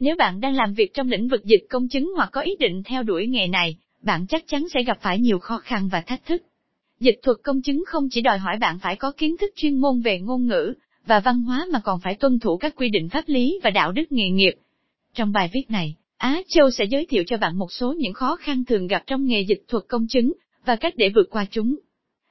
Nếu bạn đang làm việc trong lĩnh vực dịch công chứng hoặc có ý định theo đuổi nghề này, bạn chắc chắn sẽ gặp phải nhiều khó khăn và thách thức. Dịch thuật công chứng không chỉ đòi hỏi bạn phải có kiến thức chuyên môn về ngôn ngữ và văn hóa mà còn phải tuân thủ các quy định pháp lý và đạo đức nghề nghiệp. Trong bài viết này, Á Châu sẽ giới thiệu cho bạn một số những khó khăn thường gặp trong nghề dịch thuật công chứng và cách để vượt qua chúng.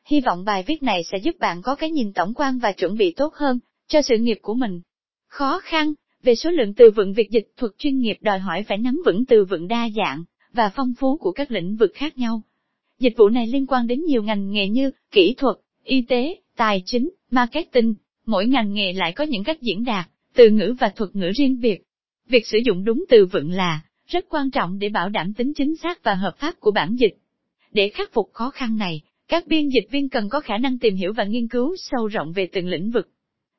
Hy vọng bài viết này sẽ giúp bạn có cái nhìn tổng quan và chuẩn bị tốt hơn cho sự nghiệp của mình. Khó khăn về số lượng từ vựng việc dịch thuật chuyên nghiệp đòi hỏi phải nắm vững từ vựng đa dạng và phong phú của các lĩnh vực khác nhau. Dịch vụ này liên quan đến nhiều ngành nghề như kỹ thuật, y tế, tài chính, marketing, mỗi ngành nghề lại có những cách diễn đạt, từ ngữ và thuật ngữ riêng biệt. Việc sử dụng đúng từ vựng là rất quan trọng để bảo đảm tính chính xác và hợp pháp của bản dịch. Để khắc phục khó khăn này, các biên dịch viên cần có khả năng tìm hiểu và nghiên cứu sâu rộng về từng lĩnh vực.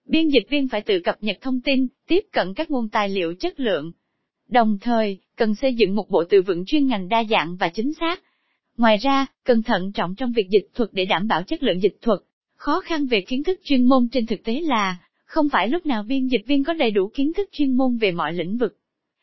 Biên dịch viên phải tự cập nhật thông tin, tiếp cận các nguồn tài liệu chất lượng. Đồng thời, cần xây dựng một bộ từ vựng chuyên ngành đa dạng và chính xác. Ngoài ra, cần thận trọng trong việc dịch thuật để đảm bảo chất lượng dịch thuật. Khó khăn về kiến thức chuyên môn trên thực tế là, không phải lúc nào biên dịch viên có đầy đủ kiến thức chuyên môn về mọi lĩnh vực.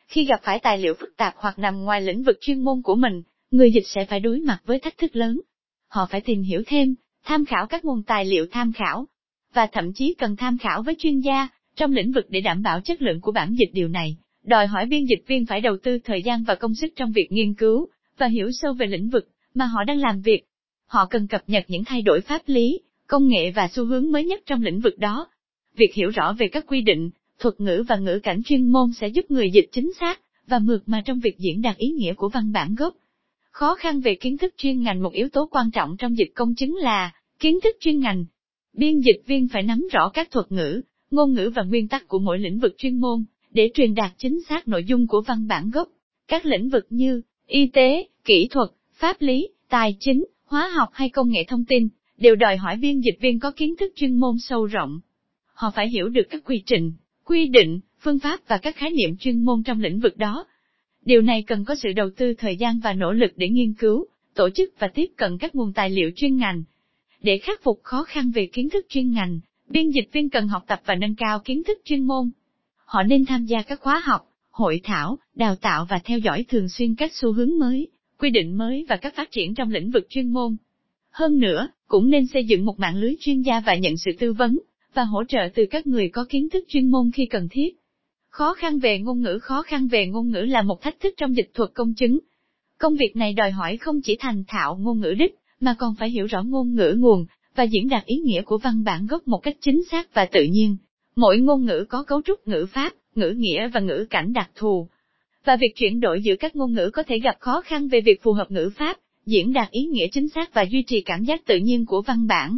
Khi gặp phải tài liệu phức tạp hoặc nằm ngoài lĩnh vực chuyên môn của mình, người dịch sẽ phải đối mặt với thách thức lớn. Họ phải tìm hiểu thêm, tham khảo các nguồn tài liệu tham khảo, và thậm chí cần tham khảo với chuyên gia trong lĩnh vực để đảm bảo chất lượng của bản dịch điều này, đòi hỏi biên dịch viên phải đầu tư thời gian và công sức trong việc nghiên cứu và hiểu sâu về lĩnh vực mà họ đang làm việc. Họ cần cập nhật những thay đổi pháp lý, công nghệ và xu hướng mới nhất trong lĩnh vực đó. Việc hiểu rõ về các quy định, thuật ngữ và ngữ cảnh chuyên môn sẽ giúp người dịch chính xác và mượt mà trong việc diễn đạt ý nghĩa của văn bản gốc. Khó khăn về kiến thức chuyên ngành một yếu tố quan trọng trong dịch công chứng là kiến thức chuyên ngành. Biên dịch viên phải nắm rõ các thuật ngữ, ngôn ngữ và nguyên tắc của mỗi lĩnh vực chuyên môn, để truyền đạt chính xác nội dung của văn bản gốc. Các lĩnh vực như y tế, kỹ thuật, pháp lý, tài chính, hóa học hay công nghệ thông tin, đều đòi hỏi biên dịch viên có kiến thức chuyên môn sâu rộng. Họ phải hiểu được các quy trình, quy định, phương pháp và các khái niệm chuyên môn trong lĩnh vực đó. Điều này cần có sự đầu tư thời gian và nỗ lực để nghiên cứu, tổ chức và tiếp cận các nguồn tài liệu chuyên ngành. Để khắc phục khó khăn về kiến thức chuyên ngành, biên dịch viên cần học tập và nâng cao kiến thức chuyên môn. Họ nên tham gia các khóa học, hội thảo, đào tạo và theo dõi thường xuyên các xu hướng mới, quy định mới và các phát triển trong lĩnh vực chuyên môn. Hơn nữa, cũng nên xây dựng một mạng lưới chuyên gia và nhận sự tư vấn và hỗ trợ từ các người có kiến thức chuyên môn khi cần thiết. Khó khăn về ngôn ngữ Khó khăn về ngôn ngữ là một thách thức trong dịch thuật công chứng. Công việc này đòi hỏi không chỉ thành thạo ngôn ngữ đích, mà còn phải hiểu rõ ngôn ngữ nguồn, và diễn đạt ý nghĩa của văn bản gốc một cách chính xác và tự nhiên. Mỗi ngôn ngữ có cấu trúc ngữ pháp, ngữ nghĩa và ngữ cảnh đặc thù. Và việc chuyển đổi giữa các ngôn ngữ có thể gặp khó khăn về việc phù hợp ngữ pháp, diễn đạt ý nghĩa chính xác và duy trì cảm giác tự nhiên của văn bản.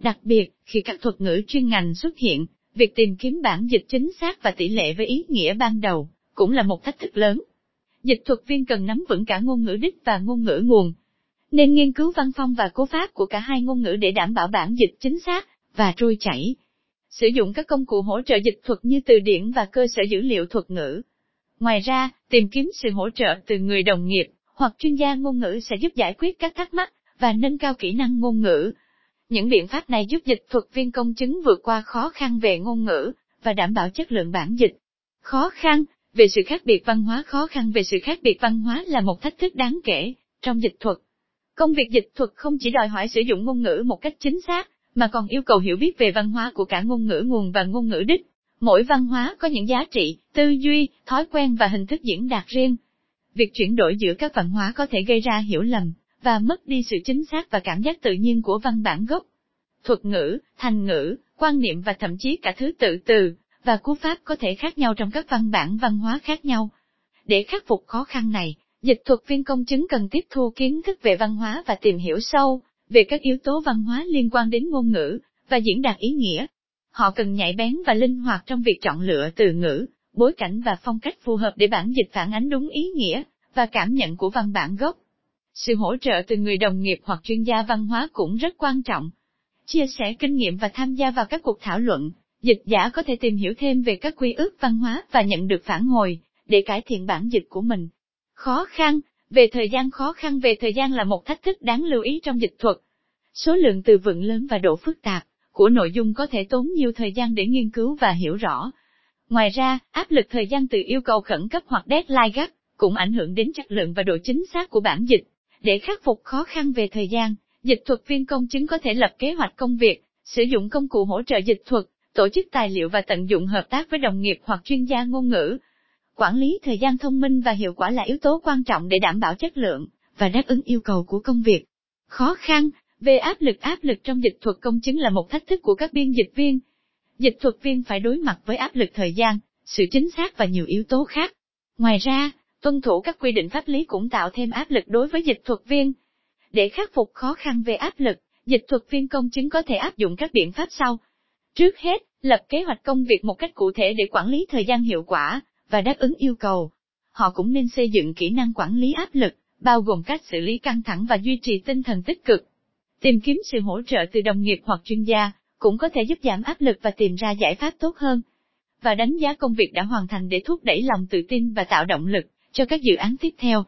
Đặc biệt, khi các thuật ngữ chuyên ngành xuất hiện, việc tìm kiếm bản dịch chính xác và tỷ lệ với ý nghĩa ban đầu, cũng là một thách thức lớn. Dịch thuật viên cần nắm vững cả ngôn ngữ đích và ngôn ngữ nguồn, nên nghiên cứu văn phong và cố pháp của cả hai ngôn ngữ để đảm bảo bản dịch chính xác và trôi chảy. Sử dụng các công cụ hỗ trợ dịch thuật như từ điển và cơ sở dữ liệu thuật ngữ. Ngoài ra, tìm kiếm sự hỗ trợ từ người đồng nghiệp hoặc chuyên gia ngôn ngữ sẽ giúp giải quyết các thắc mắc và nâng cao kỹ năng ngôn ngữ. Những biện pháp này giúp dịch thuật viên công chứng vượt qua khó khăn về ngôn ngữ và đảm bảo chất lượng bản dịch. Khó khăn về sự khác biệt văn hóa Khó khăn về sự khác biệt văn hóa là một thách thức đáng kể trong dịch thuật. Công việc dịch thuật không chỉ đòi hỏi sử dụng ngôn ngữ một cách chính xác, mà còn yêu cầu hiểu biết về văn hóa của cả ngôn ngữ nguồn và ngôn ngữ đích. Mỗi văn hóa có những giá trị, tư duy, thói quen và hình thức diễn đạt riêng. Việc chuyển đổi giữa các văn hóa có thể gây ra hiểu lầm, và mất đi sự chính xác và cảm giác tự nhiên của văn bản gốc. Thuật ngữ, thành ngữ, quan niệm và thậm chí cả thứ tự từ, và cú pháp có thể khác nhau trong các văn bản văn hóa khác nhau. Để khắc phục khó khăn này, Dịch thuật viên công chứng cần tiếp thu kiến thức về văn hóa và tìm hiểu sâu về các yếu tố văn hóa liên quan đến ngôn ngữ và diễn đạt ý nghĩa. Họ cần nhạy bén và linh hoạt trong việc chọn lựa từ ngữ, bối cảnh và phong cách phù hợp để bản dịch phản ánh đúng ý nghĩa và cảm nhận của văn bản gốc. Sự hỗ trợ từ người đồng nghiệp hoặc chuyên gia văn hóa cũng rất quan trọng. Chia sẻ kinh nghiệm và tham gia vào các cuộc thảo luận, dịch giả có thể tìm hiểu thêm về các quy ước văn hóa và nhận được phản hồi, để cải thiện bản dịch của mình. Khó khăn, về thời gian khó khăn về thời gian là một thách thức đáng lưu ý trong dịch thuật. Số lượng từ vựng lớn và độ phức tạp của nội dung có thể tốn nhiều thời gian để nghiên cứu và hiểu rõ. Ngoài ra, áp lực thời gian từ yêu cầu khẩn cấp hoặc deadline gắt, cũng ảnh hưởng đến chất lượng và độ chính xác của bản dịch. Để khắc phục khó khăn về thời gian, dịch thuật viên công chứng có thể lập kế hoạch công việc, sử dụng công cụ hỗ trợ dịch thuật, tổ chức tài liệu và tận dụng hợp tác với đồng nghiệp hoặc chuyên gia ngôn ngữ. Quản lý thời gian thông minh và hiệu quả là yếu tố quan trọng để đảm bảo chất lượng và đáp ứng yêu cầu của công việc. Khó khăn về áp lực áp lực trong dịch thuật công chứng là một thách thức của các biên dịch viên. Dịch thuật viên phải đối mặt với áp lực thời gian, sự chính xác và nhiều yếu tố khác. Ngoài ra, tuân thủ các quy định pháp lý cũng tạo thêm áp lực đối với dịch thuật viên. Để khắc phục khó khăn về áp lực, dịch thuật viên công chứng có thể áp dụng các biện pháp sau. Trước hết, lập kế hoạch công việc một cách cụ thể để quản lý thời gian hiệu quả và đáp ứng yêu cầu. Họ cũng nên xây dựng kỹ năng quản lý áp lực, bao gồm cách xử lý căng thẳng và duy trì tinh thần tích cực. Tìm kiếm sự hỗ trợ từ đồng nghiệp hoặc chuyên gia, cũng có thể giúp giảm áp lực và tìm ra giải pháp tốt hơn. Và đánh giá công việc đã hoàn thành để thúc đẩy lòng tự tin và tạo động lực cho các dự án tiếp theo.